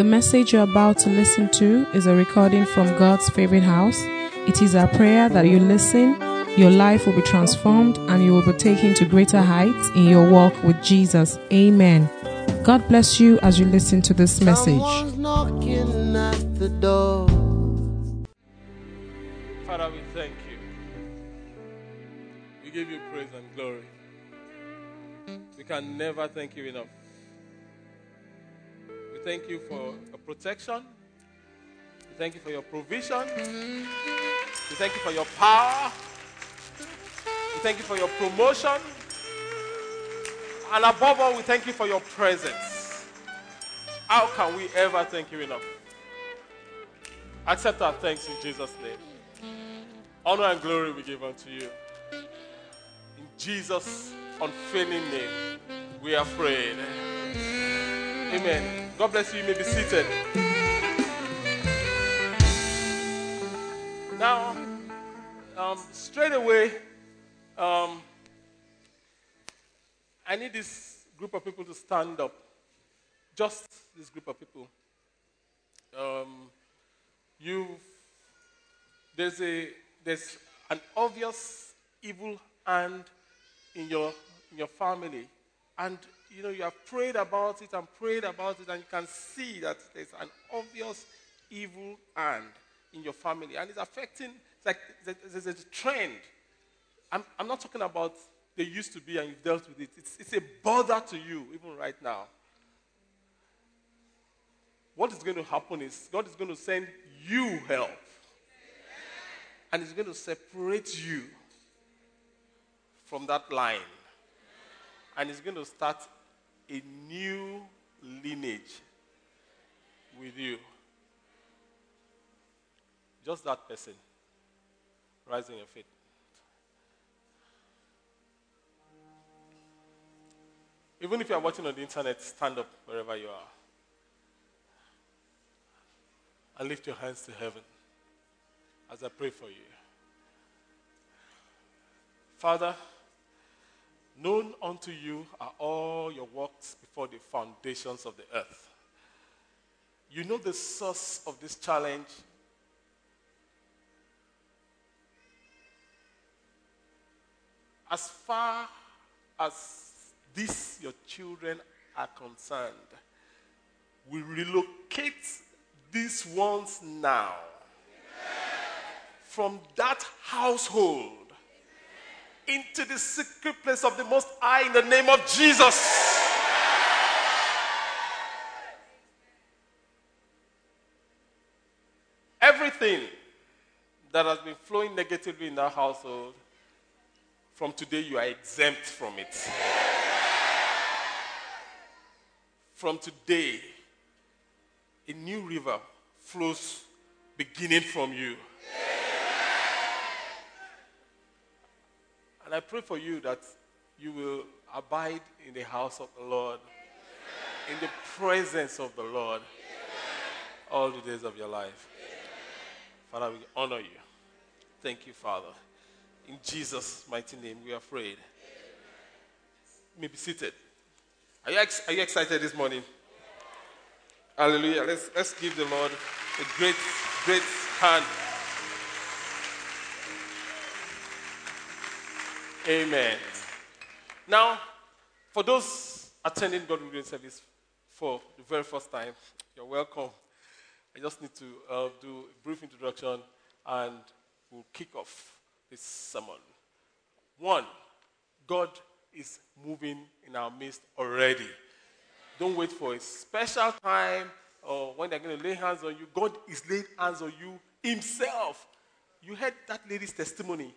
The message you're about to listen to is a recording from God's favorite house. It is our prayer that you listen, your life will be transformed, and you will be taken to greater heights in your walk with Jesus. Amen. God bless you as you listen to this message. At the door. Father, we thank you. We give you praise and glory. We can never thank you enough. We thank you for your protection. We thank you for your provision. We thank you for your power. We thank you for your promotion. And above all, we thank you for your presence. How can we ever thank you enough? Accept our thanks in Jesus' name. Honor and glory we give unto you. In Jesus' unfailing name, we are prayed. Amen. God bless you. You may be seated. Now, um, straight away, um, I need this group of people to stand up. Just this group of people. Um, you've there's a there's an obvious evil hand in your in your family and you know you have prayed about it and prayed about it and you can see that there's an obvious evil hand in your family. And it's affecting it's like there's, a trend. I'm, I'm not talking about they used to be and you've dealt with it. It's, it's a bother to you even right now. What is going to happen is god is going to send you help. And He's going to separate you from that line. And it's going to start a new lineage with you. Just that person. Rising your feet. Even if you are watching on the internet, stand up wherever you are. And lift your hands to heaven as I pray for you. Father, known unto you are all your works before the foundations of the earth. You know the source of this challenge. As far as these, your children, are concerned, we relocate these ones now from that household into the secret place of the Most High in the name of Jesus. Everything that has been flowing negatively in that household, from today you are exempt from it. From today, a new river flows beginning from you. And I pray for you that you will abide in the house of the Lord, in the presence of the Lord, all the days of your life. Father, we honor you. Thank you, Father. In Jesus' mighty name, we are prayed. You may be seated. Are you, ex- are you excited this morning? Hallelujah. Let's, let's give the Lord a great, great hand. Amen. Now, for those attending God Reading Service for the very first time, you're welcome. I just need to uh, do a brief introduction and we'll kick off this sermon. One, God is moving in our midst already. Don't wait for a special time or when they're going to lay hands on you. God is laying hands on you Himself. You heard that lady's testimony.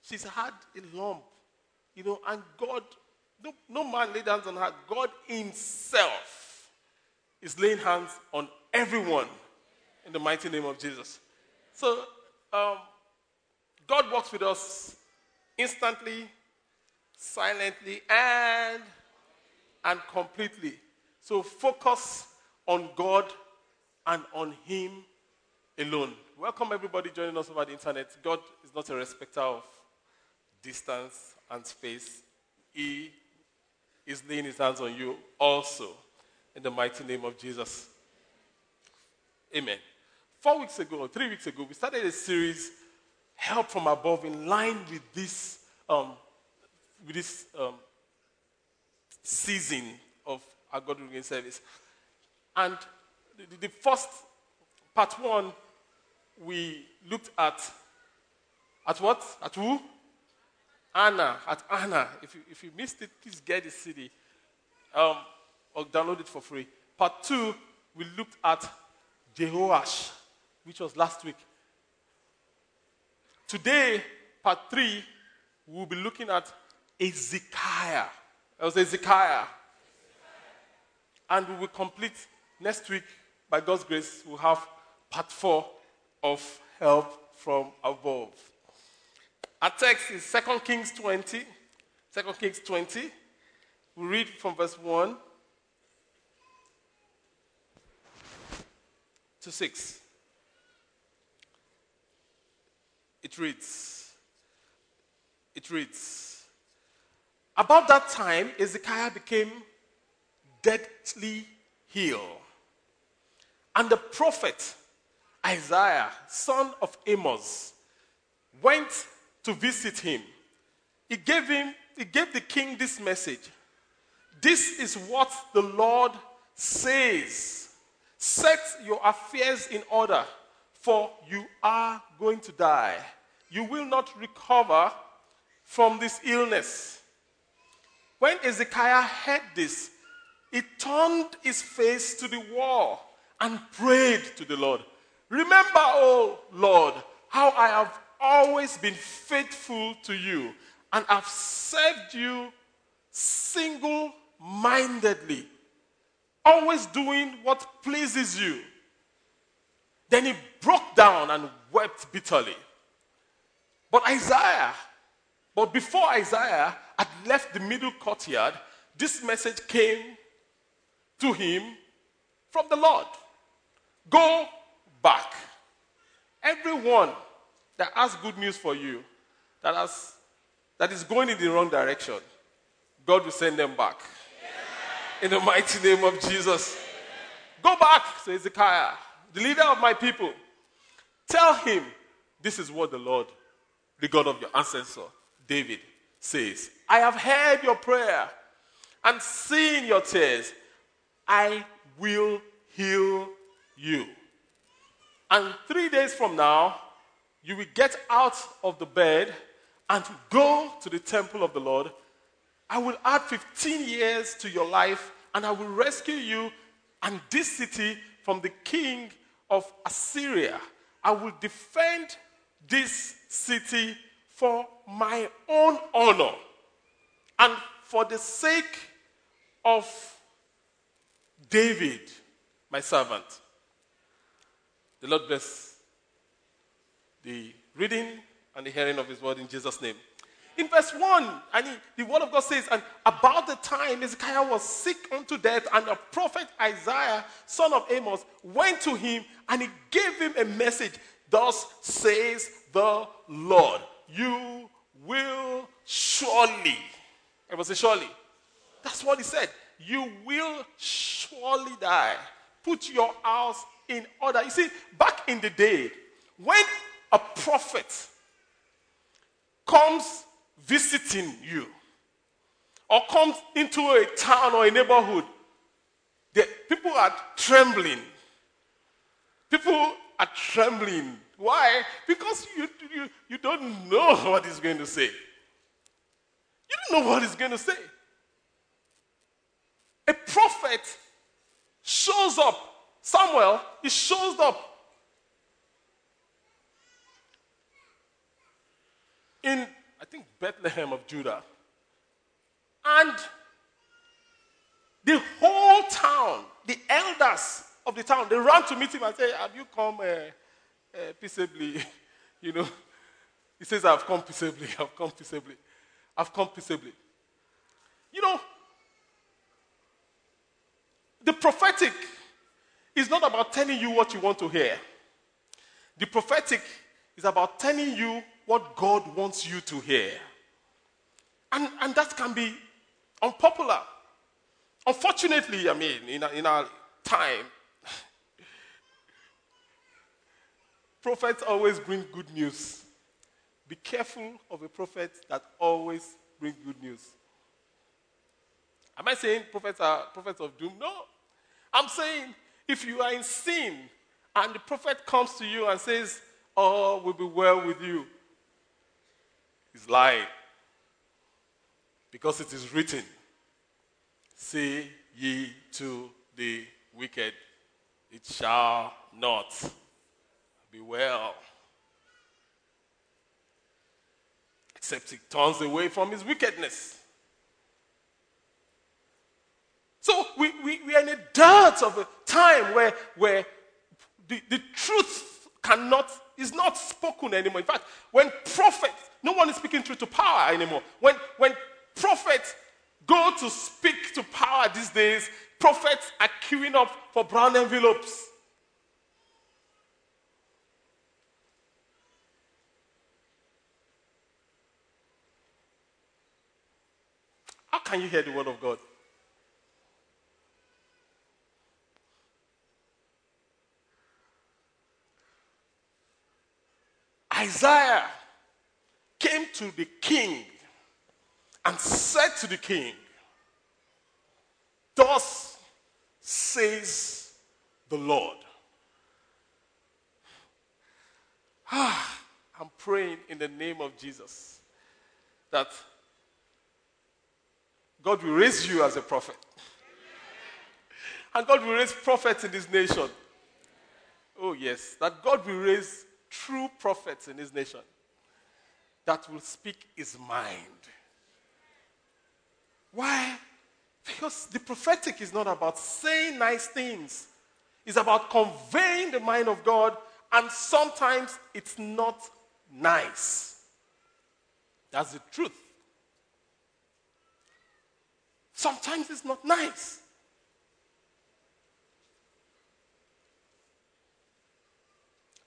She's had a lump, you know, and God, no, no man laid hands on her. God Himself is laying hands on everyone in the mighty name of Jesus. So, um, God works with us instantly, silently, and and completely. So focus on God and on Him alone. Welcome everybody joining us over the internet. God is not a respecter of distance and space. He is laying his hands on you also in the mighty name of Jesus. Amen. Four weeks ago, or three weeks ago, we started a series, Help from Above, in line with this, um, with this um, season of our God Regain service. And the, the first part one, we looked at at what? At who? Anna. At Anna. If you, if you missed it, please get the CD um, or download it for free. Part two, we looked at Jehoash, which was last week. Today, part three, we'll be looking at Ezekiah. It was Ezekiah. And we will complete next week, by God's grace, we'll have part four of Help from Above. Our text is 2 Kings 20. 2 Kings 20. We read from verse 1 to 6. It reads, it reads, About that time, Ezekiah became deadly ill. And the prophet Isaiah, son of Amos, went to visit him. He gave him, he gave the king this message. This is what the Lord says. Set your affairs in order, for you are going to die. You will not recover from this illness. When Ezekiah heard this, he turned his face to the wall and prayed to the Lord. Remember, oh Lord, how I have always been faithful to you and have served you single mindedly, always doing what pleases you. Then he broke down and wept bitterly. But Isaiah, but before Isaiah had left the middle courtyard, this message came to him from the Lord Go back. Everyone that has good news for you, that, has, that is going in the wrong direction, God will send them back. In the mighty name of Jesus. Go back, says Ezekiah, the leader of my people. Tell him, this is what the Lord, the God of your ancestor, David, says. I have heard your prayer and seen your tears. I will heal you. And three days from now, you will get out of the bed and go to the temple of the Lord. I will add 15 years to your life, and I will rescue you and this city from the king of Assyria. I will defend this city for my own honor and for the sake of David, my servant. The Lord bless the reading and the hearing of his word in Jesus' name. In verse 1, and the word of God says, And about the time Ezekiah was sick unto death, and the prophet Isaiah, son of Amos, went to him and he gave him a message. Thus says the Lord, You will surely. It was a surely. That's what he said. You will surely die. Put your house in order. You see, back in the day, when a prophet comes visiting you or comes into a town or a neighborhood, the people are trembling. People are trembling. Why? Because you, you, you don't know what he's going to say. You don't know what he's going to say. A prophet shows up Samuel, he shows up in, I think, Bethlehem of Judah. And the whole town, the elders of the town, they ran to meet him and say, Have you come uh, uh, peaceably? you know, he says, I've come peaceably, I've come peaceably, I've come peaceably. You know, the prophetic is not about telling you what you want to hear. The prophetic is about telling you what God wants you to hear. And, and that can be unpopular. Unfortunately, I mean, in, in our time, prophets always bring good news. Be careful of a prophet that always brings good news. Am I saying prophets are prophets of doom? No. I'm saying if you are in sin and the prophet comes to you and says, oh, All will be well with you, he's lying. Because it is written, Say ye to the wicked, it shall not be well. Except he turns away from his wickedness. So we, we, we are in a dirt of a time where, where the, the truth cannot, is not spoken anymore. In fact, when prophets, no one is speaking truth to power anymore. When, when prophets go to speak to power these days, prophets are queuing up for brown envelopes. How can you hear the word of God? Isaiah came to the king and said to the king, Thus says the Lord. Ah, I'm praying in the name of Jesus that God will raise you as a prophet. And God will raise prophets in this nation. Oh, yes. That God will raise true prophets in this nation that will speak his mind. Why? Because the prophetic is not about saying nice things, it's about conveying the mind of God, and sometimes it's not nice. That's the truth. Sometimes it's not nice.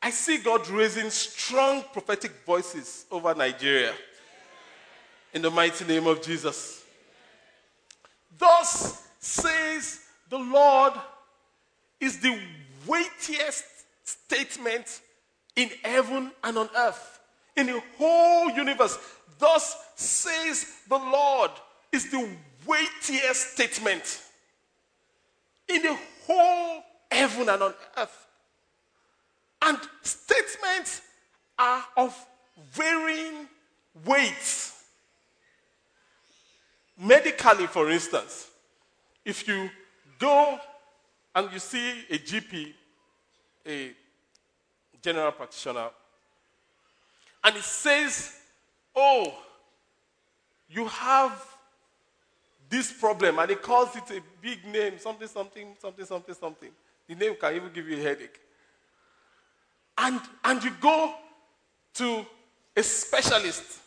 I see God raising strong prophetic voices over Nigeria. In the mighty name of Jesus. Thus says the Lord is the weightiest statement in heaven and on earth, in the whole universe. Thus says the Lord is the weightiest statement in the whole heaven and on earth. And statements are of varying weights. Medically, for instance, if you go and you see a GP, a general practitioner, and it says, Oh, you have this problem, and he calls it a big name, something, something, something, something, something. The name can even give you a headache. And, and you go to a specialist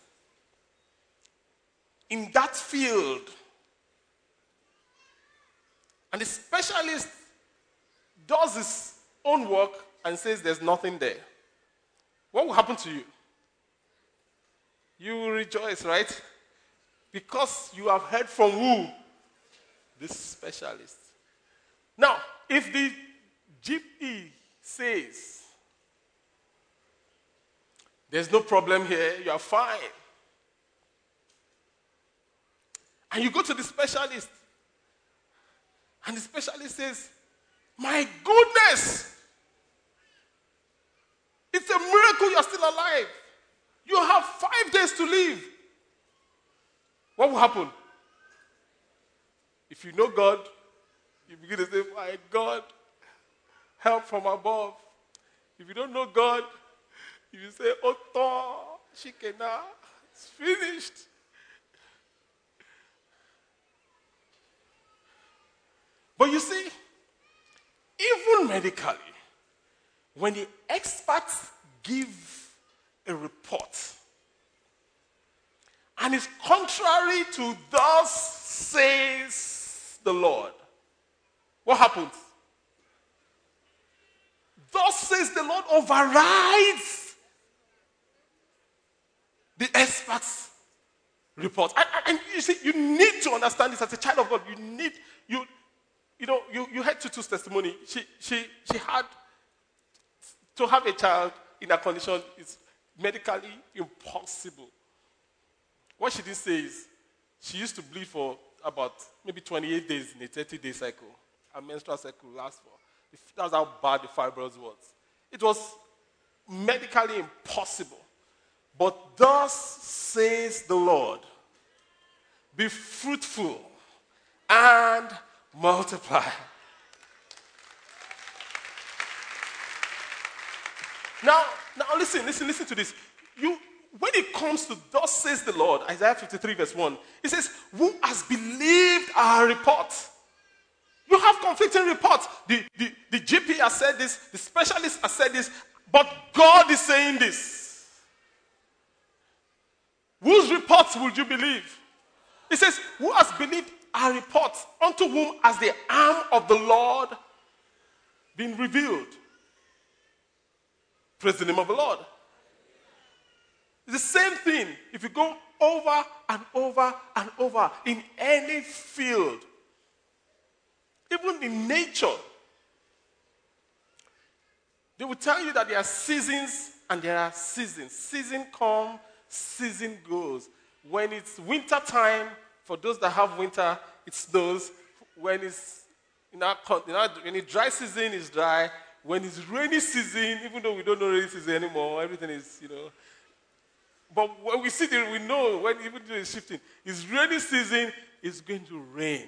in that field, and the specialist does his own work and says there's nothing there. What will happen to you? You will rejoice, right? Because you have heard from who? This specialist. Now, if the GP says, there's no problem here, you are fine. And you go to the specialist, and the specialist says, My goodness, it's a miracle you're still alive. You have five days to live. What will happen? If you know God, you begin to say, My God, help from above. If you don't know God, you say, oh, Oto, Shikena, it's finished. But you see, even medically, when the experts give a report and it's contrary to thus says the Lord, what happens? Thus says the Lord overrides the experts' report. And, and, you see, you need to understand this as a child of God. You need, you, you know, you, you heard Tutu's testimony. She, she, she had to have a child in a condition is medically impossible. What she didn't say is she used to bleed for about maybe 28 days in a 30 day cycle. Her menstrual cycle lasts for. That's how bad the fibroids was. It was medically impossible. But thus says the Lord be fruitful and multiply. Now, now listen, listen, listen to this. You, when it comes to thus says the Lord, Isaiah 53, verse 1, it says, Who has believed our report? You have conflicting reports. The, the, the GP has said this, the specialist has said this, but God is saying this. Whose reports would you believe? He says, Who has believed our reports? Unto whom has the arm of the Lord been revealed? Praise the name of the Lord. The same thing if you go over and over and over in any field, even in nature. They will tell you that there are seasons and there are seasons. Season come, season goes. When it's winter time, for those that have winter, it snows. When it's in our, in our when it's dry season, it's dry. When it's rainy season, even though we don't know rainy season anymore, everything is, you know. But when we see it, we know when even though it's shifting, it's rainy season, it's going to rain.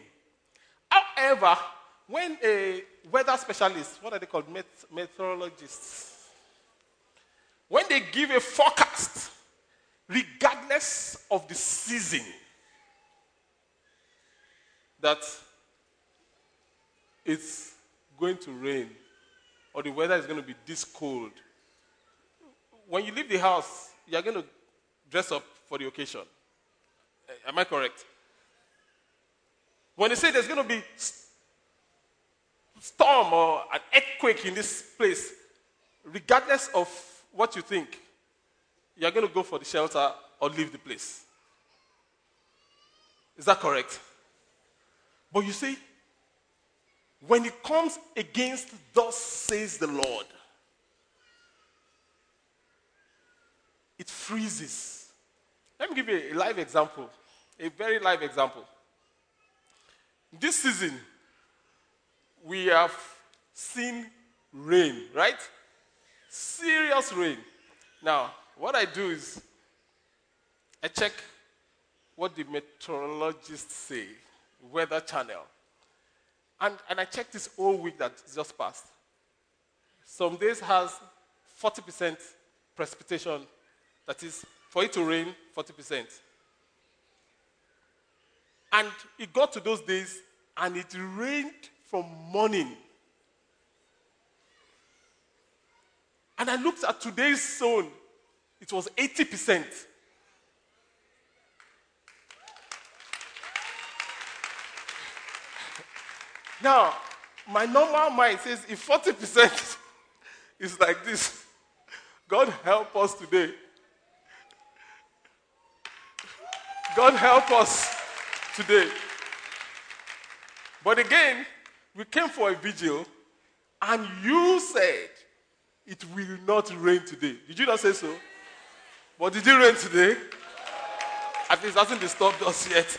However, when a weather specialist, what are they called? Met- meteorologists, when they give a forecast, regardless of the season, that it's going to rain or the weather is going to be this cold. When you leave the house, you're going to dress up for the occasion. Eh, Am I correct? When they say there's going to be storm or an earthquake in this place, regardless of what you think, you're going to go for the shelter or leave the place. Is that correct? But you see, when it comes against thus says the Lord, it freezes. Let me give you a live example, a very live example. This season, we have seen rain, right? Serious rain. Now, what I do is I check what the meteorologists say, Weather Channel. And, and I checked this whole week that just passed. Some days has 40% precipitation. That is, for it to rain, 40%. And it got to those days, and it rained from morning. And I looked at today's zone, it was 80%. Now, my normal mind says if 40% is like this, God help us today. God help us today. But again, we came for a vigil, and you said it will not rain today. Did you not say so? But did it rain today? At least it hasn't disturbed us yet.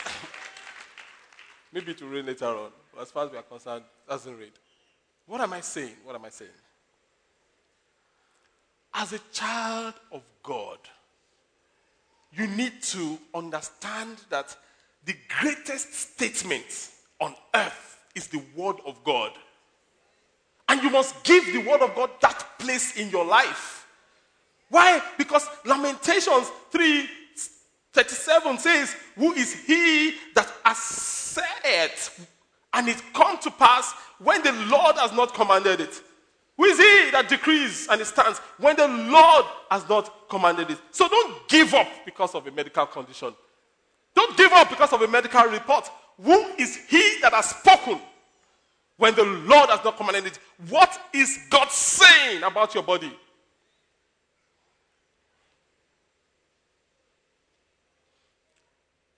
Maybe it will rain later on. But as far as we are concerned, it hasn't rained. What am I saying? What am I saying? As a child of God, you need to understand that the greatest statement on earth is the Word of God. And you must give the Word of God that place in your life. Why? Because Lamentations 3 37 says, Who is he that has said, and it come to pass when the Lord has not commanded it? Who is he that decrees and it stands when the Lord has not commanded it? So don't give up because of a medical condition. Don't give up because of a medical report. Who is he that has spoken when the Lord has not commanded it? What is God saying about your body?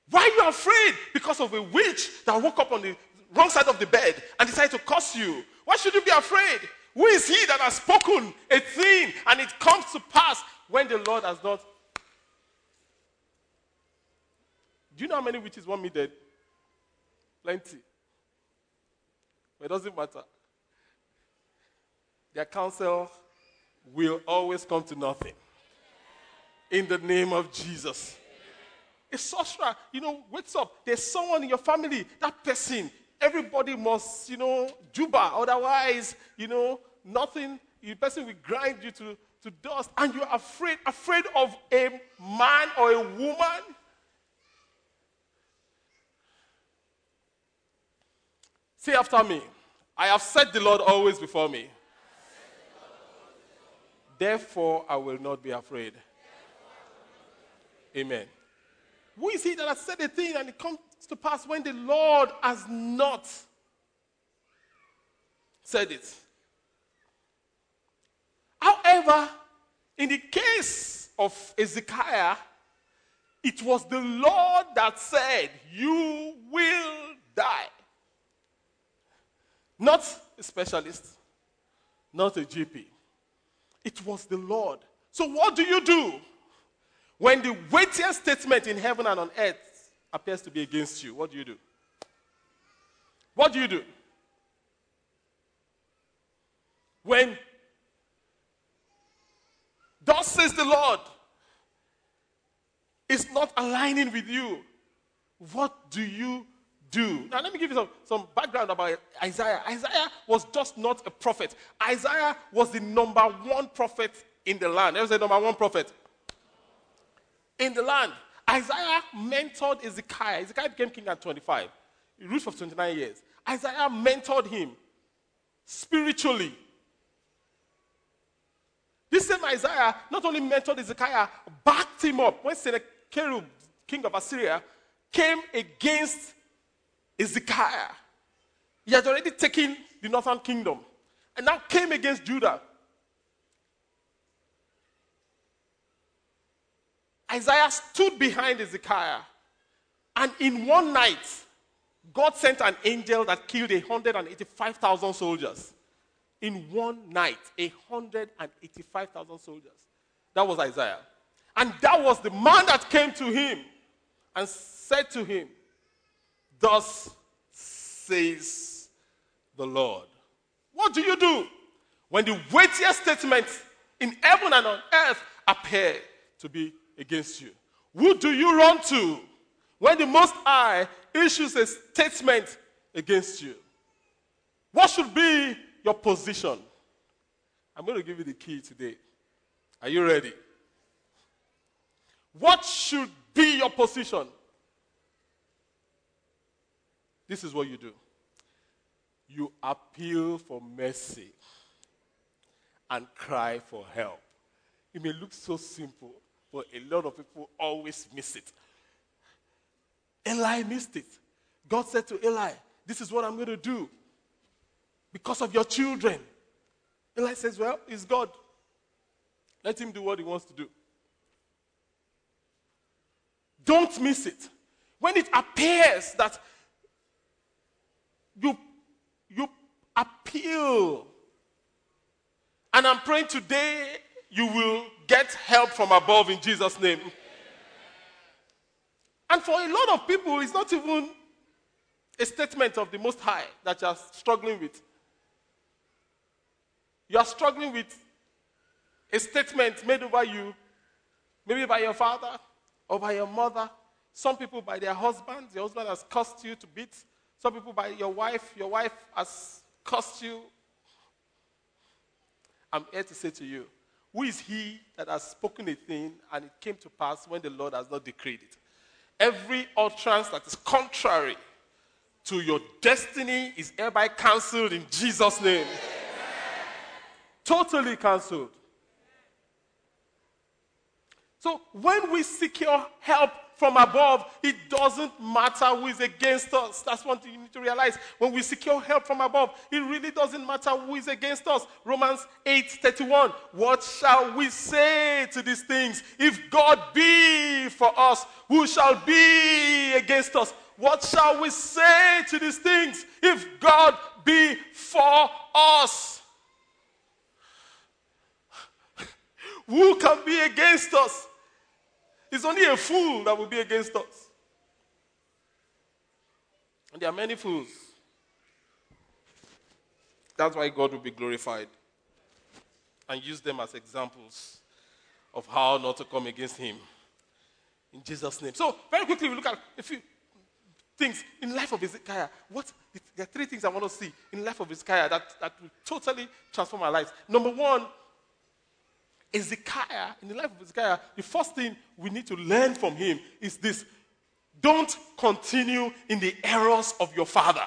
Why are you afraid? Because of a witch that woke up on the wrong side of the bed and decided to curse you. Why should you be afraid? Who is he that has spoken a thing and it comes to pass when the Lord has not? Do you know how many witches want me dead? Plenty. But it doesn't matter. Their counsel will always come to nothing. In the name of Jesus. A sorcerer, you know, wakes up. There's someone in your family, that person, everybody must, you know, juba. Otherwise, you know, nothing, the person will grind you to, to dust. And you're afraid, afraid of a man or a woman. Say after me. I have set the Lord always before me. Therefore, I will not be afraid. Amen. Who is he that has said a thing and it comes to pass when the Lord has not said it? However, in the case of Ezekiah, it was the Lord that said, You will die. Not a specialist, not a GP. It was the Lord. So, what do you do when the weightiest statement in heaven and on earth appears to be against you? What do you do? What do you do? When Thus says the Lord, is not aligning with you. What do you do? Now, let me give you some, some background about Isaiah. Isaiah was just not a prophet, Isaiah was the number one prophet in the land. Ever say number one prophet? In the land. Isaiah mentored Ezekiah. Ezekiah became king at 25. He ruled for 29 years. Isaiah mentored him spiritually. This same Isaiah not only mentored Ezekiah, backed him up. When Sennacherib, king of Assyria, came against Ezekiah, he had already taken the northern kingdom and now came against Judah. Isaiah stood behind Ezekiah, and in one night, God sent an angel that killed 185,000 soldiers in one night 185,000 soldiers. That was Isaiah. And that was the man that came to him and said to him, Thus says the Lord. What do you do when the weightiest statements in heaven and on earth appear to be against you? Who do you run to when the Most High issues a statement against you? What should be your position. I'm going to give you the key today. Are you ready? What should be your position? This is what you do you appeal for mercy and cry for help. It may look so simple, a lot of people always miss it. Eli missed it. God said to Eli, This is what I'm going to do because of your children. Eli says, Well, it's God. Let him do what he wants to do. Don't miss it. When it appears that you, you appeal, and I'm praying today you will get help from above in Jesus' name. And for a lot of people, it's not even a statement of the Most High that you're struggling with. You are struggling with a statement made over you, maybe by your father or by your mother. Some people by their husband. Your husband has cursed you to bits. Some people by your wife. Your wife has cursed you. I'm here to say to you, who is he that has spoken a thing and it came to pass when the Lord has not decreed it? Every utterance that is contrary to your destiny is hereby cancelled in Jesus' name. Totally cancelled. So when we secure help from above, it doesn't matter who is against us. That's one thing you need to realize. When we secure help from above, it really doesn't matter who is against us. Romans 8:31. What shall we say to these things? If God be for us, who shall be against us? What shall we say to these things? If God be for us? Who can be against us? It's only a fool that will be against us. And there are many fools. That's why God will be glorified and use them as examples of how not to come against Him. In Jesus' name. So, very quickly, we look at a few things in life of Hezekiah. What there are three things I want to see in life of Hezekiah that, that will totally transform our lives. Number one, Hezekiah, in the life of Hezekiah, the first thing we need to learn from him is this don't continue in the errors of your father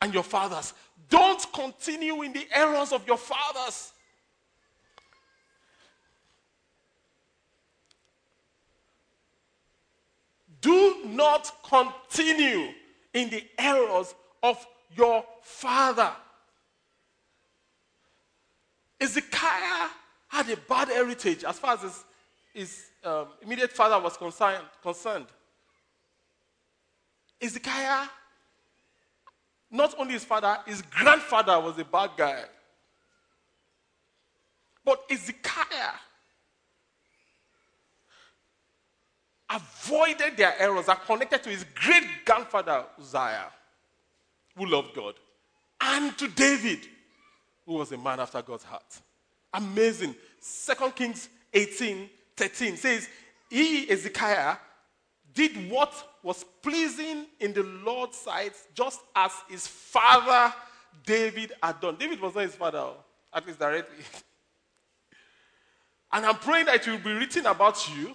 and your fathers. Don't continue in the errors of your fathers. Do not continue in the errors of your father. Ezekiah had a bad heritage as far as his, his um, immediate father was concerned. concerned. Ezekiah, not only his father, his grandfather was a bad guy. But Ezekiah avoided their errors are connected to his great grandfather Uzziah, who loved God, and to David, who was a man after God's heart. Amazing. Second Kings 18 13 says, He, Ezekiah, did what was pleasing in the Lord's sight, just as his father David had done. David was not his father, oh, at least directly. and I'm praying that it will be written about you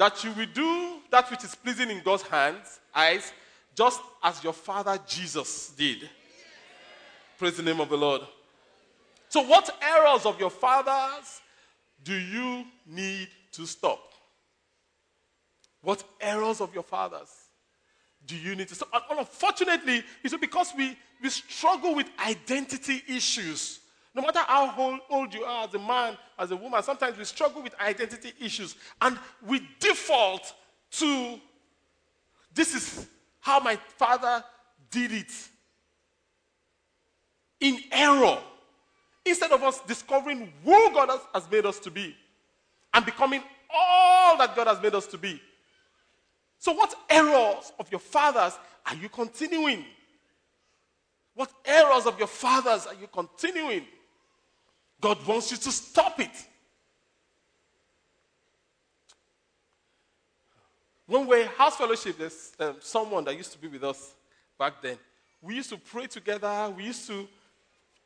that you will do that which is pleasing in God's hands, eyes, just as your father Jesus did. Praise the name of the Lord. So, what errors of your fathers do you need to stop? What errors of your fathers do you need to stop? Unfortunately, it's because we, we struggle with identity issues. No matter how old you are as a man, as a woman, sometimes we struggle with identity issues and we default to this is how my father did it in error instead of us discovering who God has, made us to be and becoming all that God has made us to be. So, what errors of your fathers are you continuing? What errors of your fathers are you continuing? God wants you to stop it. When we house fellowship, there's um, someone that used to be with us back then. We used to pray together. We used to,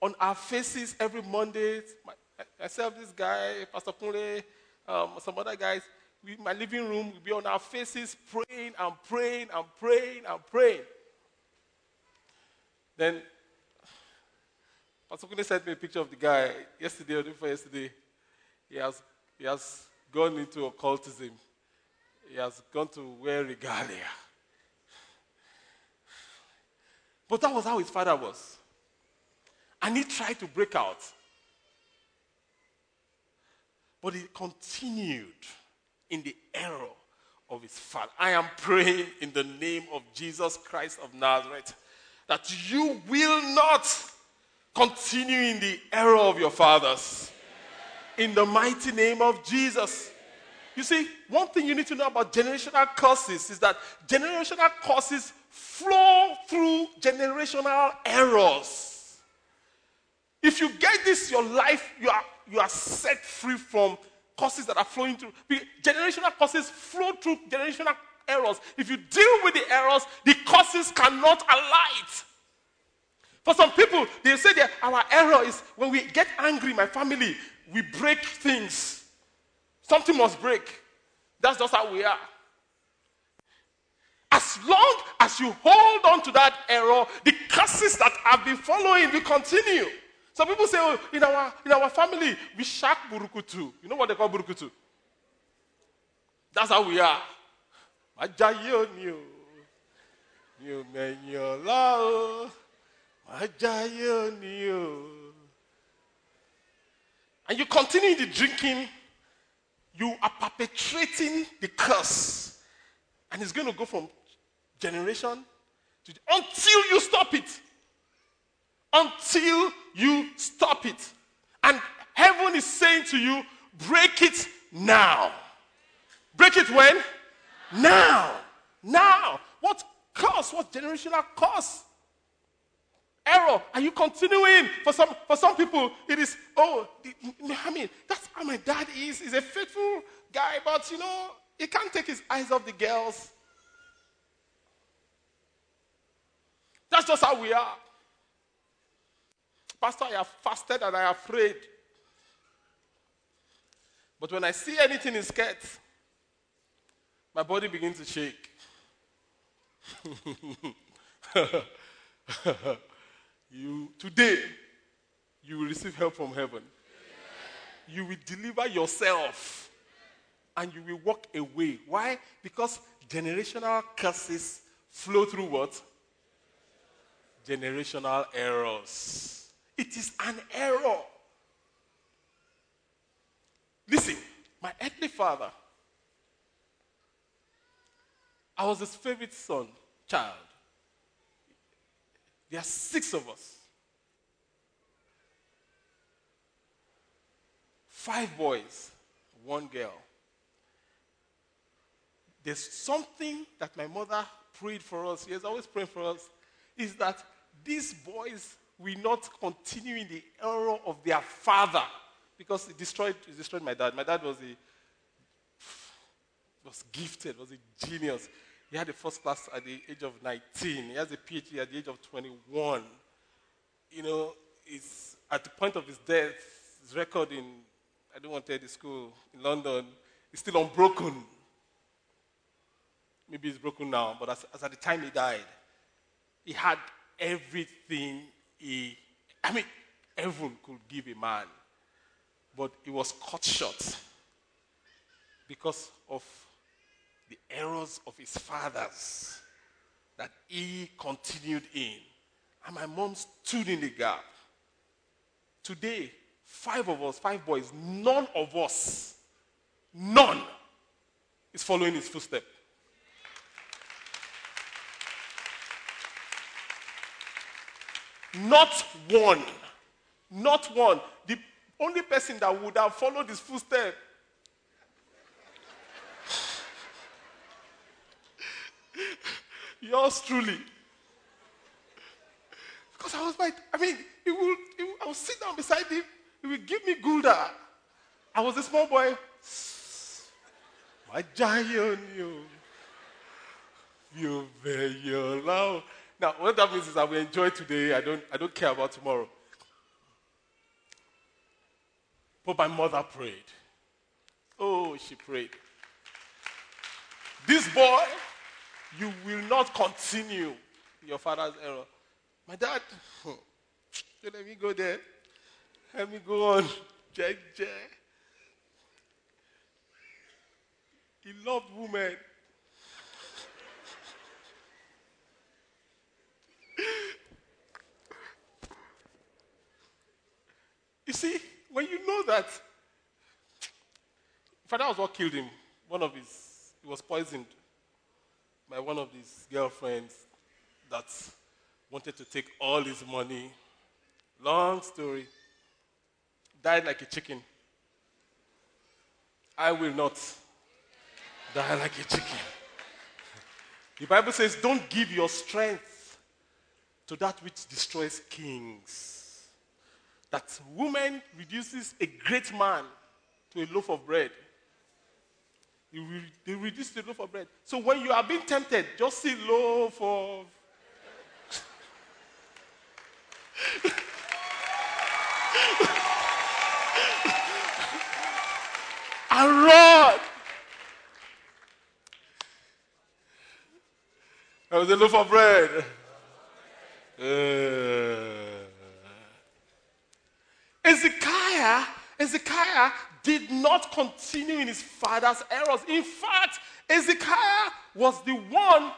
on our faces every Monday, my, myself, this guy, Pastor Kunle, um, some other guys, we, my living room, we'd be on our faces praying and praying and praying and praying. Then Pastor Kunle sent me a picture of the guy yesterday or before yesterday. He has, he has gone into occultism. He has gone to wear regalia. But that was how his father was. And he tried to break out. But he continued in the error of his father. I am praying in the name of Jesus Christ of Nazareth that you will not continue in the error of your fathers. In the mighty name of Jesus. You see, one thing you need to know about generational curses is that generational curses flow through generational errors. If you get this, your life, you are, you are set free from causes that are flowing through. Generational causes flow through generational errors. If you deal with the errors, the causes cannot alight. For some people, they say that our error is when we get angry, my family, we break things. Something must break. That's just how we are. As long as you hold on to that error, the curses that have been following will continue. Some people say, oh, in our, in our family, we shack burukutu. You know what they call burukutu? That's how we are. And you continue the drinking, you are perpetrating the curse. And it's going to go from generation to until you stop it. Until you stop it. And heaven is saying to you, break it now. Break it when? Now. Now. What curse? What generational curse? Error. Are you continuing? For some, for some people, it is, oh, I mean, that's how my dad is. He's a faithful guy, but you know, he can't take his eyes off the girls. That's just how we are. Pastor, I have fasted and I have prayed. But when I see anything in skirts, my body begins to shake. you today you will receive help from heaven. You will deliver yourself and you will walk away. Why? Because generational curses flow through what? Generational errors. It is an error. Listen, my earthly father, I was his favorite son, child. There are six of us. Five boys, one girl. There's something that my mother prayed for us. She has always prayed for us. Is that these boys will not continue in the error of their father because it destroyed, it destroyed my dad. My dad was a was gifted, was a genius. He had a first class at the age of 19. He has a PhD at the age of 21. You know, it's at the point of his death, his record in, I don't want to the school, in London, is still unbroken. Maybe it's broken now, but as, as at the time he died, he had everything he, I mean, heaven could give a man. But he was cut short because of the errors of his fathers that he continued in. And my mom stood in the gap. Today, five of us, five boys, none of us, none is following his footsteps. Not one. Not one. The only person that would have followed his footsteps Yours truly. Because I was like, I mean, he will, will, I will sit down beside him, he will give me Gulder. I was a small boy. My giant, you. You very loud. Now, what that means is I will enjoy today. I don't, I don't care about tomorrow. But my mother prayed. Oh, she prayed. This boy you will not continue your father's error. My dad, let me go there. Let me go on. Jack, Jack. He loved women. you see, when you know that, father was what killed him. One of his, he was poisoned by one of his girlfriends that wanted to take all his money. Long story. Died like a chicken. I will not die like a chicken. The Bible says, Don't give your strength to that which destroys kings. That woman reduces a great man to a loaf of bread. They reduce the loaf of bread. So when you are being tempted, just see loaf of. and run. That was a loaf of bread. Uh, Ezekiah, Ezekiah did not continue in his father's errors. In fact, Ezekiah was the one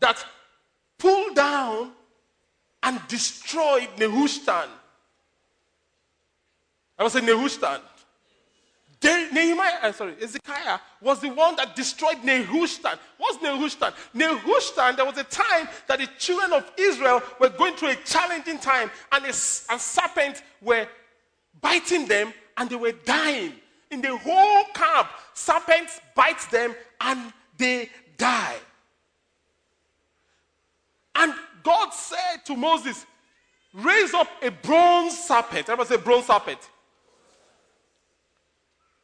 that pulled down and destroyed Nehushtan. I was saying Nehushtan. Nehemiah, uh, sorry, Ezekiah was the one that destroyed Nehushtan. What's Nehushtan? Nehushtan, there was a time that the children of Israel were going through a challenging time, and a, and serpents were biting them, and they were dying. In the whole camp, serpents bite them, and they die. And God said to Moses, Raise up a bronze serpent. Everybody say bronze serpent.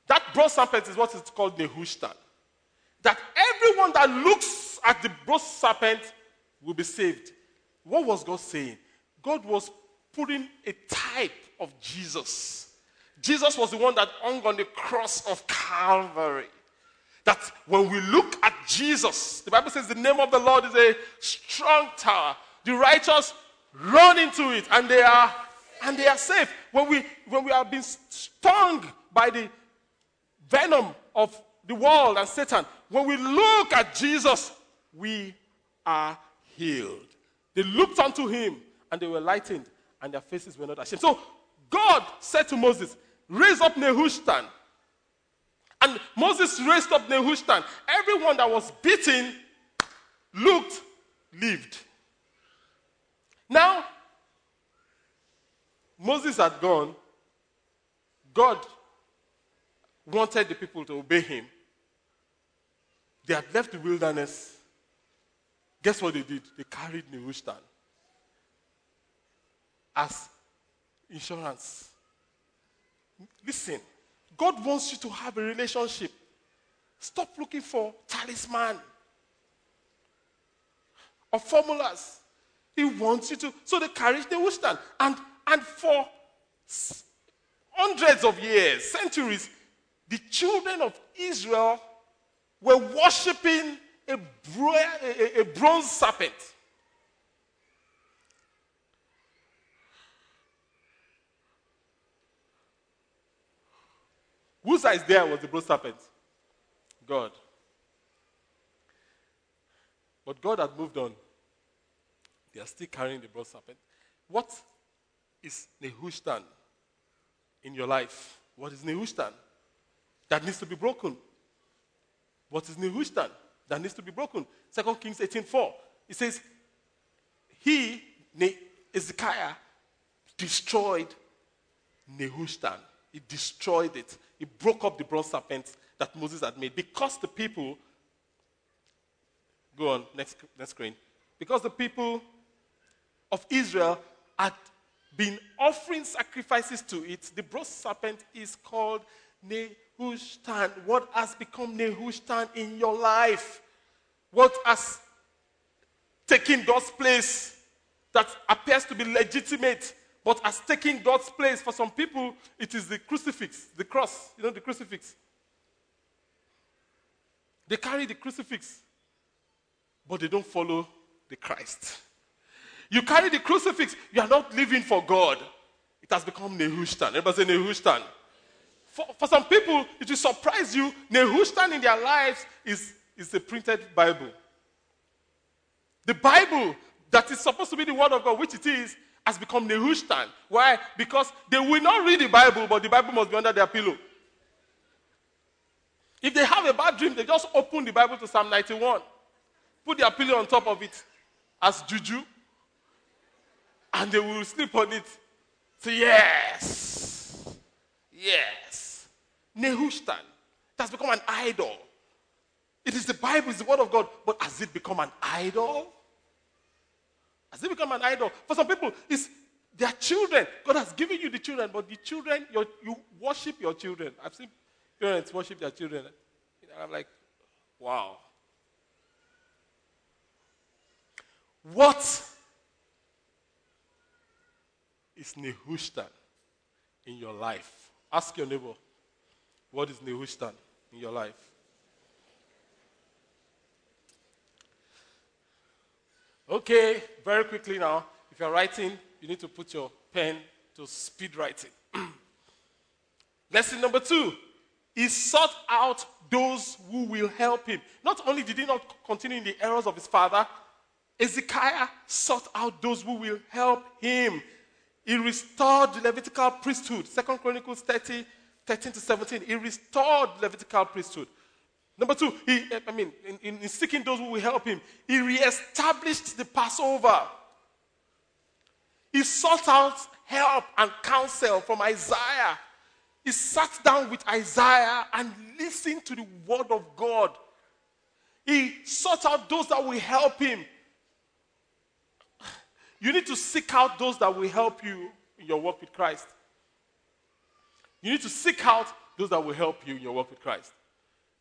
That bronze serpent is what is called Nehushtan. That everyone that looks at the bronze serpent will be saved. What was God saying? God was putting a type of Jesus. Jesus was the one that hung on the cross of Calvary. That when we look at Jesus, the Bible says the name of the Lord is a strong tower. The righteous run into it and they are and they are safe. When we when we have been stung by the venom of the world and Satan, when we look at Jesus, we are healed. They looked unto him and they were lightened, and their faces were not ashamed. So God said to Moses, Raise up Nehushtan. And Moses raised up Nehushtan. Everyone that was beaten looked, lived. Now, Moses had gone. God wanted the people to obey him. They had left the wilderness. Guess what they did? They carried Nehushtan as insurance. Listen, God wants you to have a relationship. Stop looking for talisman or formulas. He wants you to. So they carried Nehushtan. And, and for hundreds of years, centuries, the children of Israel were worshiping a, bro- a, a- bronze serpent. Whose eyes there was the bronze serpent? God. But God had moved on. They are still carrying the bronze serpent. What is Nehushtan in your life? What is Nehushtan that needs to be broken? What is Nehushtan that needs to be broken? Second Kings 18:4. It says, He, Ne- Ezekiah, destroyed Nehushtan. He destroyed it. He broke up the bronze serpent that Moses had made because the people. Go on, next, next screen. Because the people of Israel had been offering sacrifices to it, the bronze serpent is called Nehushtan. What has become the Nehushtan in your life? What has taken God's place that appears to be legitimate, but has taken God's place? For some people, it is the crucifix, the cross. You know, the crucifix. They carry the crucifix, but they don't follow the Christ. You carry the crucifix, you are not living for God. It has become Nehushtan. Everybody say Nehushtan. For, for some people, it will surprise you. Nehushtan in their lives is, is a printed Bible. The Bible that is supposed to be the Word of God, which it is, has become Nehushtan. Why? Because they will not read the Bible, but the Bible must be under their pillow. If they have a bad dream, they just open the Bible to Psalm 91, put their pillow on top of it as juju, and they will sleep on it. Say, yes, yes. Nehushtan. It has become an idol. It is the Bible, it's the Word of God, but has it become an idol? Has it become an idol? For some people, it's their children. God has given you the children, but the children, you worship your children. I've seen parents worship their children. I'm like, wow. What is Nehushtan in your life? Ask your neighbor, what is Nehushtan in your life? Okay, very quickly now. If you're writing, you need to put your pen to speed writing. Lesson number two he sought out those who will help him. Not only did he not continue in the errors of his father, Ezekiah sought out those who will help him. He restored the Levitical priesthood. Second Chronicles 30, 13 to 17, he restored Levitical priesthood. Number two, he, I mean, in, in seeking those who will help him, he reestablished the Passover. He sought out help and counsel from Isaiah. He sat down with Isaiah and listened to the word of God. He sought out those that will help him. You need to seek out those that will help you in your work with Christ. You need to seek out those that will help you in your work with Christ.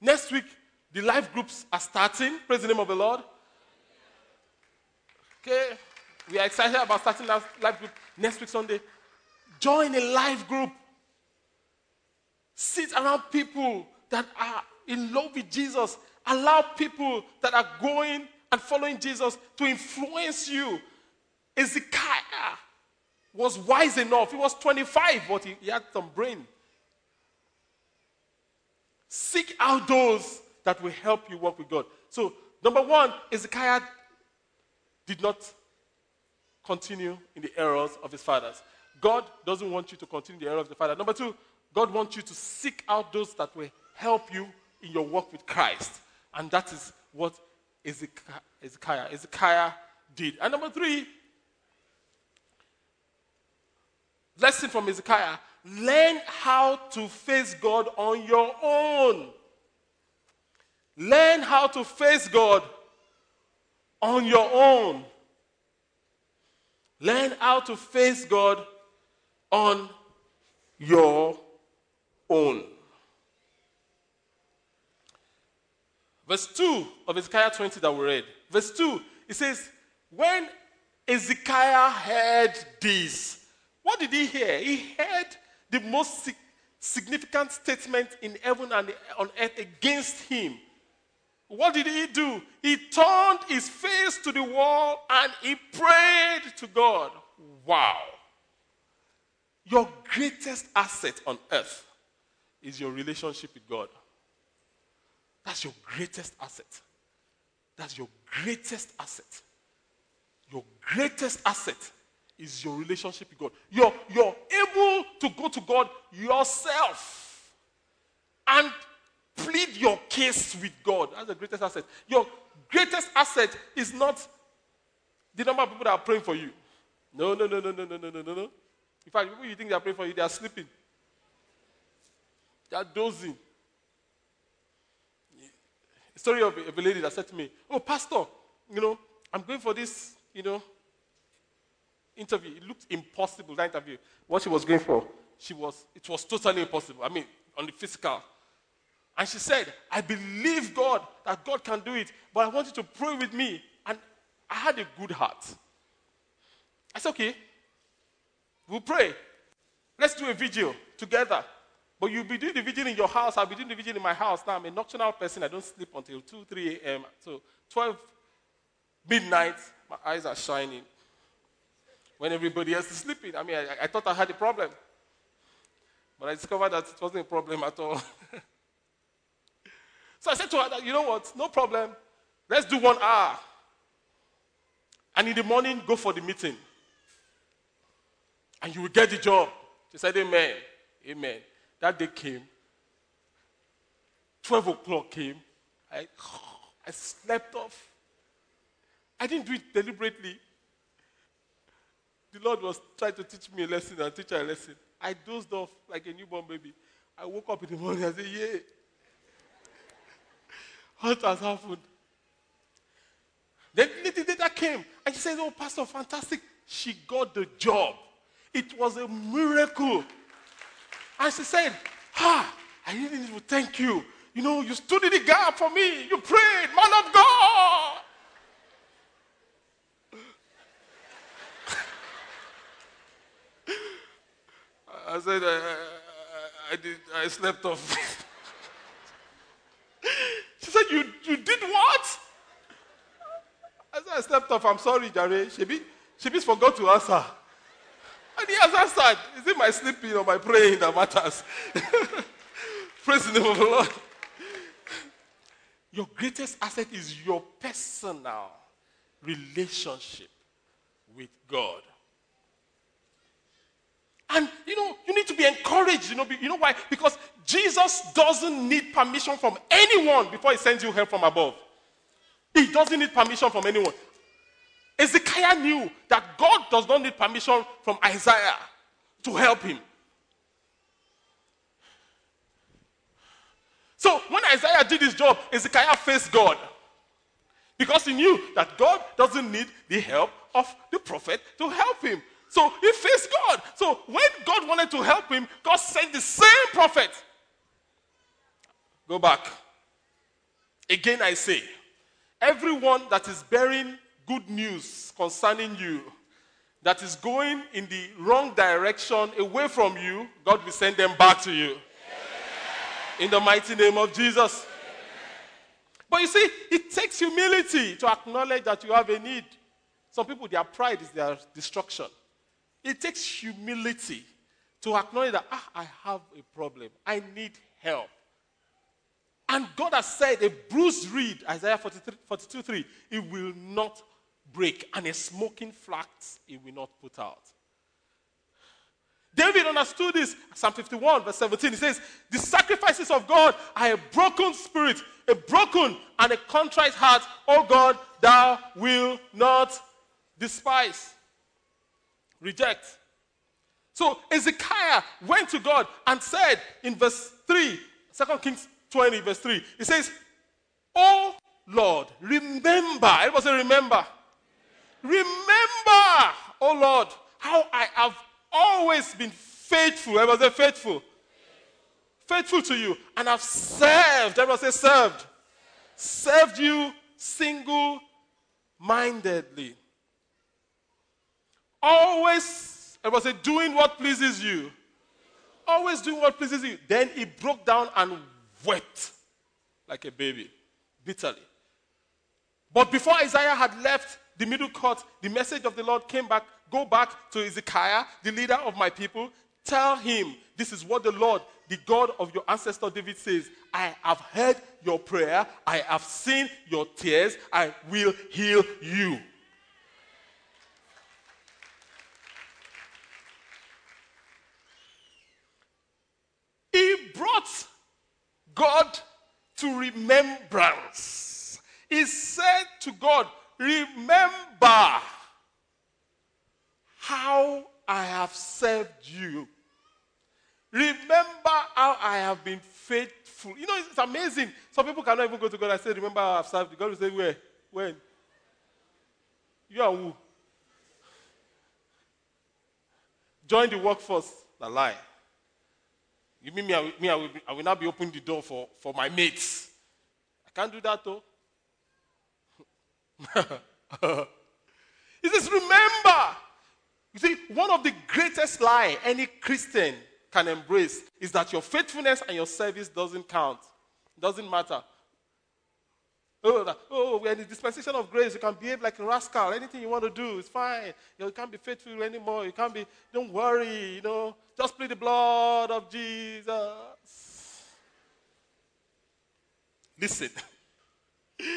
Next week, the life groups are starting. Praise the name of the Lord. Okay, we are excited about starting that life group next week, Sunday. Join a life group. Sit around people that are in love with Jesus. Allow people that are going and following Jesus to influence you. Ezekiah was wise enough. He was 25, but he, he had some brain. Seek out those that will help you work with God. So, number one, Ezekiah did not continue in the errors of his fathers. God doesn't want you to continue the errors of the father. Number two, God wants you to seek out those that will help you in your work with Christ. And that is what Ezekiah, Ezekiah did. And number three, lesson from Ezekiah learn how to face God on your own. Learn how to face God on your own. Learn how to face God on your own. Verse 2 of Ezekiel 20 that we read. Verse 2, it says, When Ezekiah heard this, what did he hear? He heard the most significant statement in heaven and on earth against him. What did he do? He turned his face to the wall and he prayed to God. Wow. Your greatest asset on earth is your relationship with God. That's your greatest asset. That's your greatest asset. Your greatest asset is your relationship with God. You're, you're able to go to God yourself and plead your case with God. That's the greatest asset. Your greatest asset is not the number of people that are praying for you. No, no, no, no, no, no, no, no, no. In fact, people you think they are praying for you, they are sleeping. They are dozing. A story of a lady that said to me, Oh, Pastor, you know, I'm going for this, you know, interview. It looked impossible, that interview. What she was going for, she was, it was totally impossible. I mean, on the physical. And she said, I believe God that God can do it, but I want you to pray with me. And I had a good heart. I said, okay, we'll pray. Let's do a video together. But you'll be doing the vigil in your house. I'll be doing the vigil in my house. Now, I'm a nocturnal person. I don't sleep until 2, 3 a.m. So, 12 midnight, my eyes are shining when everybody else is sleeping. I mean, I, I thought I had a problem. But I discovered that it wasn't a problem at all. so I said to her that, you know what, no problem. Let's do one hour. And in the morning, go for the meeting. And you will get the job. She said, Amen. Amen. That day came. 12 o'clock came. I, I slept off. I didn't do it deliberately. The Lord was trying to teach me a lesson and teach her a lesson. I dozed off like a newborn baby. I woke up in the morning and said, Yeah. what has happened? Then the data came and she said, Oh, Pastor, fantastic. She got the job. It was a miracle. And she said, Ah, I really need to thank you. You know, you stood in the gap for me. You prayed, man of God. I said, I, I, I, did, I slept off. she said, you, you did what? I said, I slept off. I'm sorry, Jare. Shebi, Shebi's forgot to answer. And he has answered. Is it my sleeping or my praying that matters? Praise the name of the Lord. Your greatest asset is your personal relationship with God. And you know, you need to be encouraged. You know, you know why? Because Jesus doesn't need permission from anyone before he sends you help from above. He doesn't need permission from anyone. Ezekiah knew that God does not need permission from Isaiah to help him. So when Isaiah did his job, Ezekiah faced God. Because he knew that God doesn't need the help of the prophet to help him. So he faced God. So when God wanted to help him, God sent the same prophet. Go back. Again, I say, everyone that is bearing good news concerning you, that is going in the wrong direction away from you, God will send them back to you. In the mighty name of Jesus. But you see, it takes humility to acknowledge that you have a need. Some people, their pride is their destruction. It takes humility to acknowledge that, ah, I have a problem. I need help. And God has said, a bruised reed, Isaiah 43, 42 3, it will not break, and a smoking flax it will not put out. David understood this. Psalm 51, verse 17, he says, The sacrifices of God are a broken spirit, a broken and a contrite heart. O God, thou will not despise. Reject. So Ezekiah went to God and said in verse 3, 2 Kings 20, verse 3, he says, Oh Lord, remember. Everybody say, remember. Remember, oh Lord, how I have always been faithful. Everybody say, faithful. Faithful to you. And I've served. Everybody say, served. Served you single mindedly. Always, everybody say, doing what pleases you. Always doing what pleases you. Then he broke down and wept like a baby, bitterly. But before Isaiah had left the middle court, the message of the Lord came back. Go back to Ezekiah, the leader of my people. Tell him, this is what the Lord, the God of your ancestor David says. I have heard your prayer. I have seen your tears. I will heal you. He brought God to remembrance. He said to God, Remember how I have served you. Remember how I have been faithful. You know, it's amazing. Some people cannot even go to God and say, Remember how I've served you. God will say, Where? When? You are who? Join the workforce. The lie. You mean me, I will, me, I will, I will not be opening the door for, for my mates. I can't do that, though. Oh. he says, Remember. You see, one of the greatest lie any Christian can embrace is that your faithfulness and your service doesn't count. Doesn't matter. Oh, oh, we're in the dispensation of grace. You can behave like a rascal. Anything you want to do is fine. You, know, you can't be faithful anymore. You can't be, don't worry, you know. Just plead the blood of Jesus. Listen.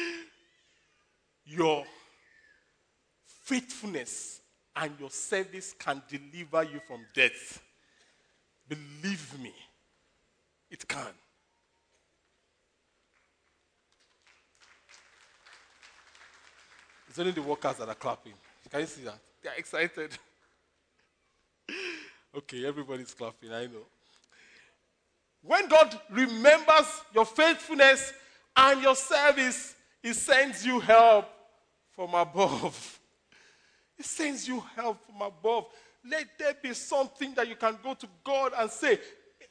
Your faithfulness and your service can deliver you from death. Believe me, it can. It's only the workers that are clapping. Can you see that? They're excited. okay, everybody's clapping, I know. When God remembers your faithfulness and your service, He sends you help from above. He sends you help from above. Let there be something that you can go to God and say,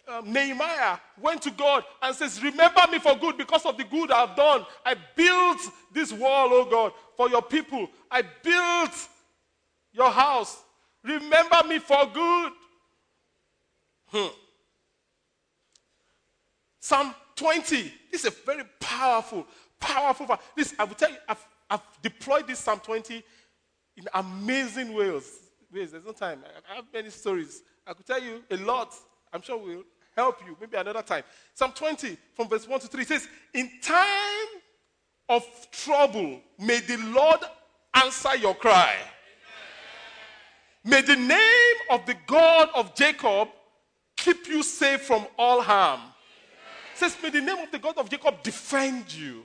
um, Nehemiah went to God and says, Remember me for good because of the good I've done. I built this wall, oh God, for your people. I built your house. Remember me for good. Hmm. Psalm 20. This is a very powerful, powerful. This, I will tell you, I've, I've deployed this Psalm 20 in amazing ways. ways. There's no time. I have many stories. I could tell you a lot. I'm sure we'll help you maybe another time. Psalm 20 from verse 1 to 3 says, In time of trouble, may the Lord answer your cry. May the name of the God of Jacob keep you safe from all harm. It says, May the name of the God of Jacob defend you.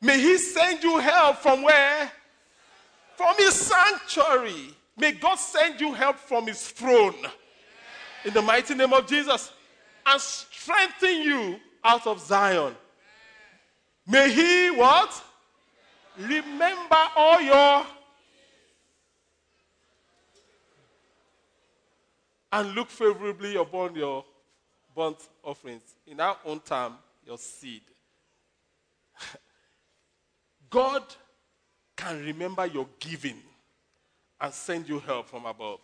May he send you help from where? From his sanctuary. May God send you help from his throne. In the mighty name of Jesus. And strengthen you out of Zion. May he what? Remember all your and look favorably upon your burnt offerings. In our own time, your seed. God can remember your giving and send you help from above.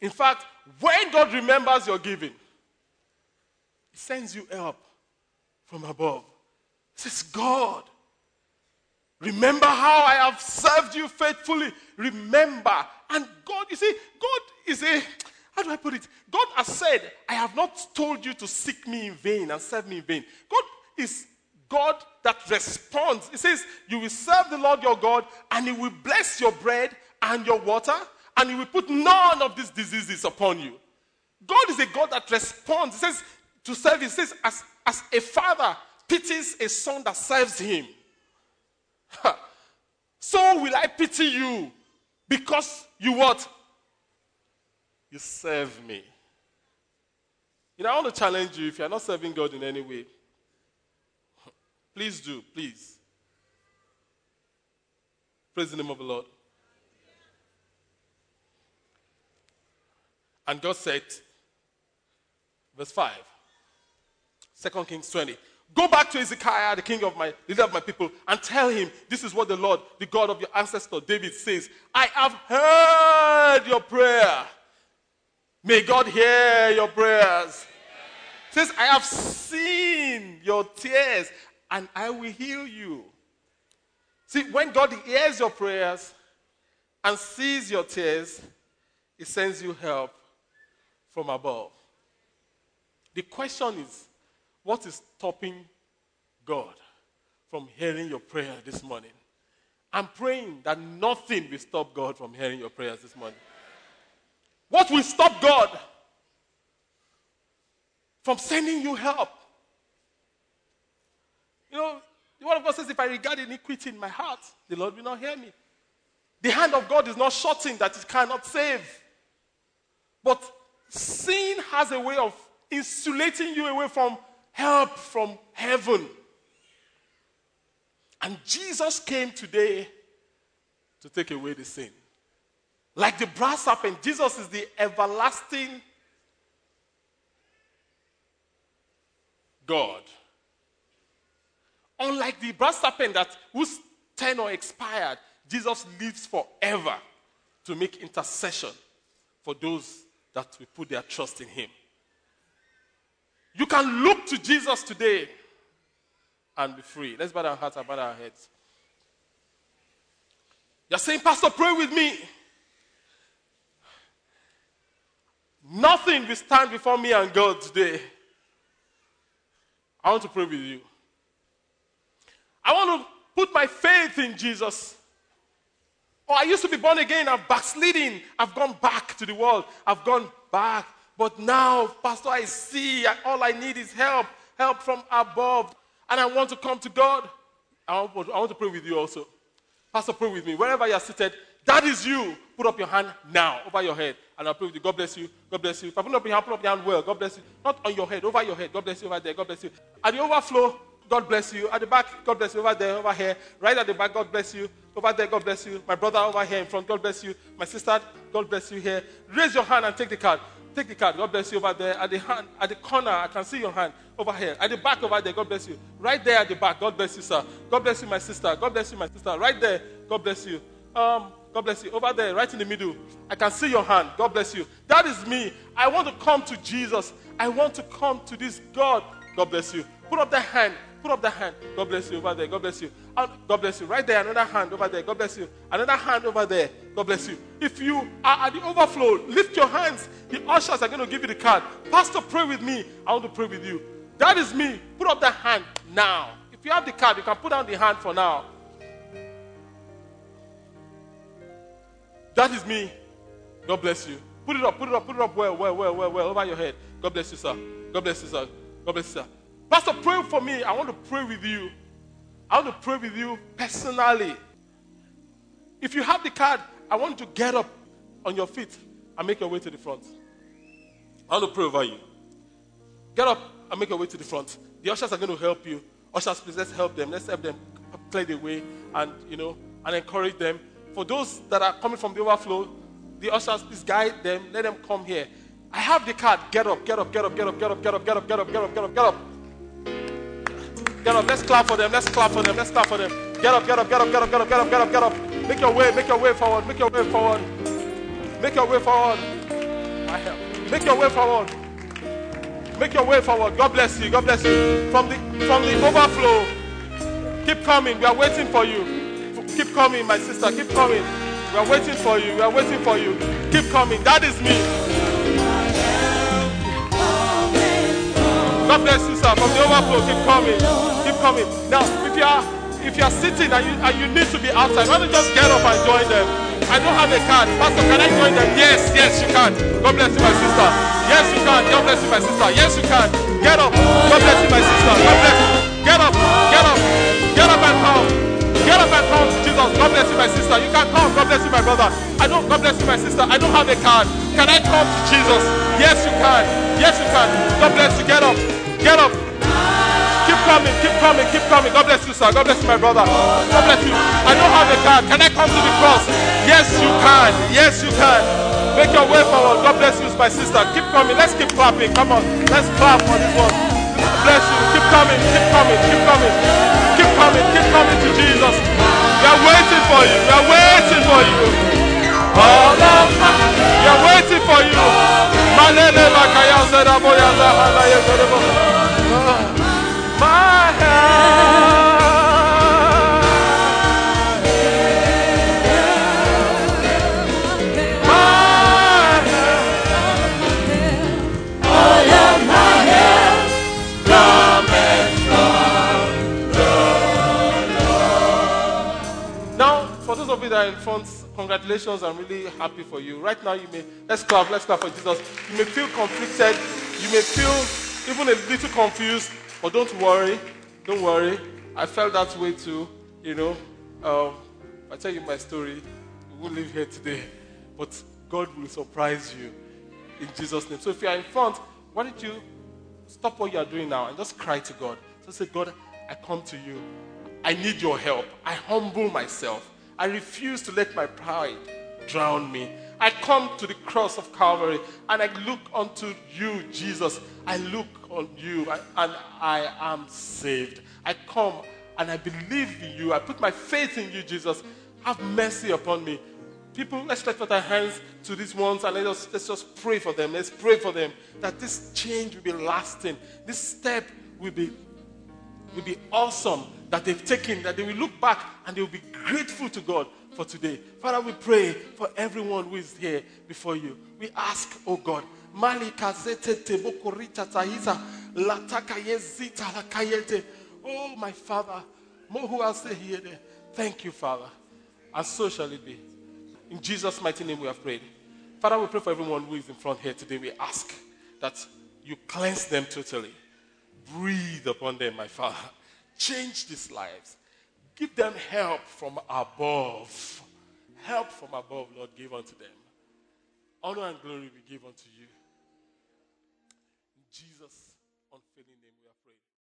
In fact, when God remembers your giving, He sends you help from above. He says, God, remember how I have served you faithfully. Remember. And God, you see, God is a, how do I put it? God has said, I have not told you to seek me in vain and serve me in vain. God is God that responds. He says, You will serve the Lord your God, and He will bless your bread and your water, and He will put none of these diseases upon you. God is a God that responds. He says, To serve, He says, as, as a father pities a son that serves him, so will I pity you because you what? You serve me. You know, I want to challenge you if you're not serving God in any way, Please do, please. Praise the name of the Lord. And God said, verse 5, 2 Kings 20. Go back to Hezekiah, the king of my leader of my people, and tell him this is what the Lord, the God of your ancestor David, says. I have heard your prayer. May God hear your prayers. Says, I have seen your tears and I will heal you. See, when God hears your prayers and sees your tears, He sends you help from above. The question is what is stopping God from hearing your prayer this morning? I'm praying that nothing will stop God from hearing your prayers this morning. What will stop God from sending you help? You know, the word of God says, if I regard iniquity in my heart, the Lord will not hear me. The hand of God is not shorting that it cannot save. But sin has a way of insulating you away from help from heaven. And Jesus came today to take away the sin. Like the brass serpent, Jesus is the everlasting God. Unlike the brass serpent that whose tenure expired, Jesus lives forever to make intercession for those that will put their trust in him. You can look to Jesus today and be free. Let's bow our hearts and bow our heads. You're saying, Pastor, pray with me. Nothing will stand before me and God today. I want to pray with you. I want to put my faith in Jesus. Oh, I used to be born again. I'm backsliding. I've gone back to the world. I've gone back. But now, Pastor, I see all I need is help, help from above. And I want to come to God. I want, I want to pray with you also. Pastor, pray with me. Wherever you're seated, that is you. Put up your hand now over your head. And I'll pray with you. God bless you. God bless you. If I put up your hand, put up your hand well. God bless you. Not on your head, over your head. God bless you over there. God bless you. At the overflow, God bless you. At the back, God bless you. Over there, over here. Right at the back, God bless you. Over there, God bless you. My brother over here in front, God bless you. My sister, God bless you here. Raise your hand and take the card. Take the card. God bless you over there. At the hand, at the corner, I can see your hand over here. At the back over there, God bless you. Right there at the back, God bless you, sir. God bless you, my sister. God bless you, my sister. Right there, God bless you. Um, God bless you. Over there, right in the middle, I can see your hand. God bless you. That is me. I want to come to Jesus. I want to come to this God. God bless you. Put up the hand. Put up the hand. God bless you over there. God bless you. God bless you. Right there, another hand over there. God bless you. Another hand over there. God bless you. If you are at the overflow, lift your hands. The ushers are going to give you the card. Pastor, pray with me. I want to pray with you. That is me. Put up the hand now. If you have the card, you can put down the hand for now. That is me. God bless you. Put it up, put it up, put it up well, well, well, well, well, over your head. God bless you, sir. God bless you, sir. God bless you, sir. Pastor, pray for me. I want to pray with you. I want to pray with you personally. If you have the card, I want you to get up on your feet and make your way to the front. I want to pray over you. Get up and make your way to the front. The ushers are going to help you. Ushers, please let's help them. Let's help them clear the way and you know and encourage them. For those that are coming from the overflow, the ushers, please guide them. Let them come here. I have the card. Get up, get up, get up, get up, get up, get up, get up, get up, get up, get up, get up. Get up. Let's clap for them. Let's clap for them. Let's clap for them. Get up, get up, get up, get up, get up, get up, get up, get up. Make your way, make your way forward. Make your way forward. Make your way forward. Help. Make your way forward. Make your way forward. God bless you. God bless you. From the from the overflow. Keep coming. We are waiting for you. Keep coming, my sister. Keep coming. We are waiting for you. We are waiting for you. Keep coming. That is me. God bless you, sir. From the overflow, keep coming. Keep coming. Now, if you are if you are sitting and you, and you need to be outside, why don't you just get up and join them? I don't have a card. Pastor, can I join them? Yes, yes, you can. God bless you, my sister. Yes, you can. God bless you, my sister. Yes, you can. Get up. God bless you, my sister. God bless you. Get up. Get up. Get up and come. Get up and come to Jesus. God bless you, my sister. You can come. God bless you, my brother. I don't. God bless you, my sister. I don't have a card. Can I come to Jesus? Yes, you can. Yes, you can. God bless you. Get up. Get up. Keep coming. Keep coming. Keep coming. God bless you, sir. God bless you, my brother. God bless you. I don't have a card. Can I come to the cross? Yes, you can. Yes, you can. Make your way forward. God bless you, my sister. Keep coming. Let's keep clapping. Come on. Let's clap for this one. God bless you. Keep coming. Keep coming. Keep coming. Keep coming. Keep coming to Jesus. We are waiting for you. We are waiting for you. We are waiting for you. Manzara boyanda halaya sarı bakın. Congratulations. I'm really happy for you. Right now, you may, let's clap, let's clap for Jesus. You may feel conflicted. You may feel even a little confused, but don't worry. Don't worry. I felt that way too. You know, um, I tell you my story. We won't live here today, but God will surprise you in Jesus' name. So if you are in front, why don't you stop what you are doing now and just cry to God? Just say, God, I come to you. I need your help. I humble myself. I refuse to let my pride drown me. I come to the cross of Calvary and I look unto you, Jesus. I look on you and I am saved. I come and I believe in you. I put my faith in you, Jesus. Have mercy upon me. People, let's stretch out our hands to these ones and let us, let's just pray for them. Let's pray for them that this change will be lasting. This step will be will be awesome that they've taken, that they will look back and they will be grateful to God for today. Father, we pray for everyone who is here before you. We ask, oh God, Malika zete. Oh, my Father, Mohu ase here. Thank you, Father. And so shall it be. In Jesus' mighty name we have prayed. Father, we pray for everyone who is in front here today. We ask that you cleanse them totally. Breathe upon them, my Father. Change these lives. Give them help from above. Help from above, Lord, give unto them. Honor and glory we give unto you. In Jesus'